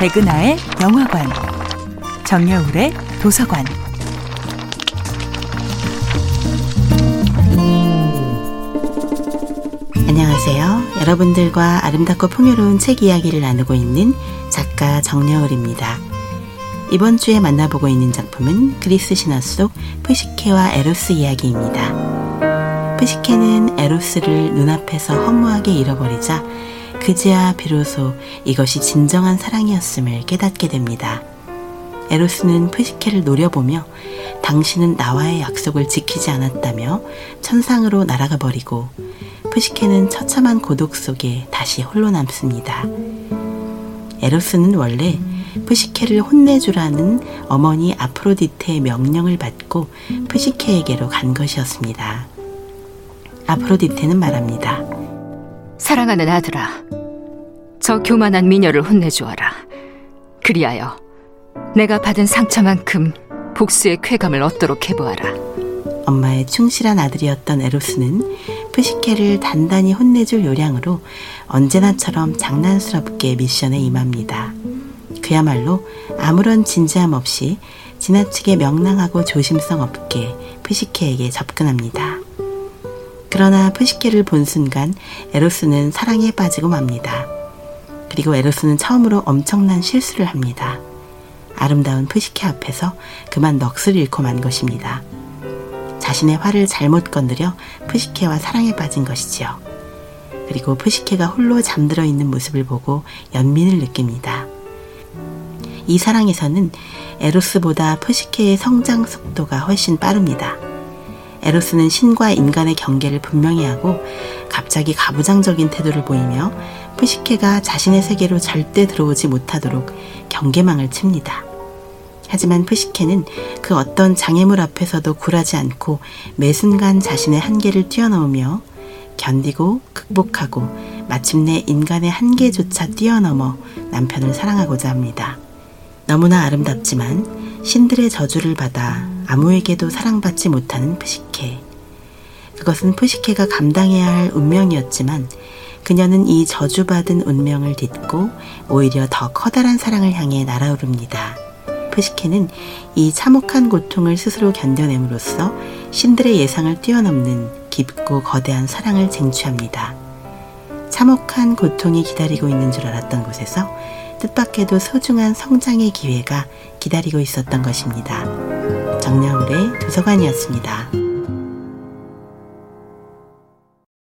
백은하의 영화관, 정여울의 도서관. 안녕하세요. 여러분들과 아름답고 풍요로운 책 이야기를 나누고 있는 작가 정여울입니다. 이번 주에 만나보고 있는 작품은 그리스 신화 속 푸시케와 에로스 이야기입니다. 푸시케는 에로스를 눈앞에서 허무하게 잃어버리자 그제야 비로소 이것이 진정한 사랑이었음을 깨닫게 됩니다. 에로스는 푸시케를 노려보며 당신은 나와의 약속을 지키지 않았다며 천상으로 날아가 버리고 푸시케는 처참한 고독 속에 다시 홀로 남습니다. 에로스는 원래 푸시케를 혼내주라는 어머니 아프로디테의 명령을 받고 푸시케에게로 간 것이었습니다. 아프로디테는 말합니다. 사랑하는 아들아, 저 교만한 미녀를 혼내주어라. 그리하여 내가 받은 상처만큼 복수의 쾌감을 얻도록 해보아라. 엄마의 충실한 아들이었던 에로스는 푸시케를 단단히 혼내줄 요량으로 언제나처럼 장난스럽게 미션에 임합니다. 그야말로 아무런 진지함 없이 지나치게 명랑하고 조심성 없게 푸시케에게 접근합니다. 그러나 푸시케를 본 순간 에로스는 사랑에 빠지고 맙니다. 그리고 에로스는 처음으로 엄청난 실수를 합니다. 아름다운 푸시케 앞에서 그만 넋을 잃고 만 것입니다. 자신의 화를 잘못 건드려 푸시케와 사랑에 빠진 것이지요. 그리고 푸시케가 홀로 잠들어 있는 모습을 보고 연민을 느낍니다. 이 사랑에서는 에로스보다 푸시케의 성장 속도가 훨씬 빠릅니다. 에로스는 신과 인간의 경계를 분명히 하고 갑자기 가부장적인 태도를 보이며 푸시케가 자신의 세계로 절대 들어오지 못하도록 경계망을 칩니다. 하지만 푸시케는 그 어떤 장애물 앞에서도 굴하지 않고 매 순간 자신의 한계를 뛰어넘으며 견디고 극복하고 마침내 인간의 한계조차 뛰어넘어 남편을 사랑하고자 합니다. 너무나 아름답지만 신들의 저주를 받아 아무에게도 사랑받지 못하는 푸시케. 그것은 푸시케가 감당해야 할 운명이었지만 그녀는 이 저주받은 운명을 딛고 오히려 더 커다란 사랑을 향해 날아오릅니다. 푸시케는 이 참혹한 고통을 스스로 견뎌냄으로써 신들의 예상을 뛰어넘는 깊고 거대한 사랑을 쟁취합니다. 참혹한 고통이 기다리고 있는 줄 알았던 곳에서 뜻밖에도 소중한 성장의 기회가 기다리고 있었던 것입니다. 정여울의 도서관이었습니다.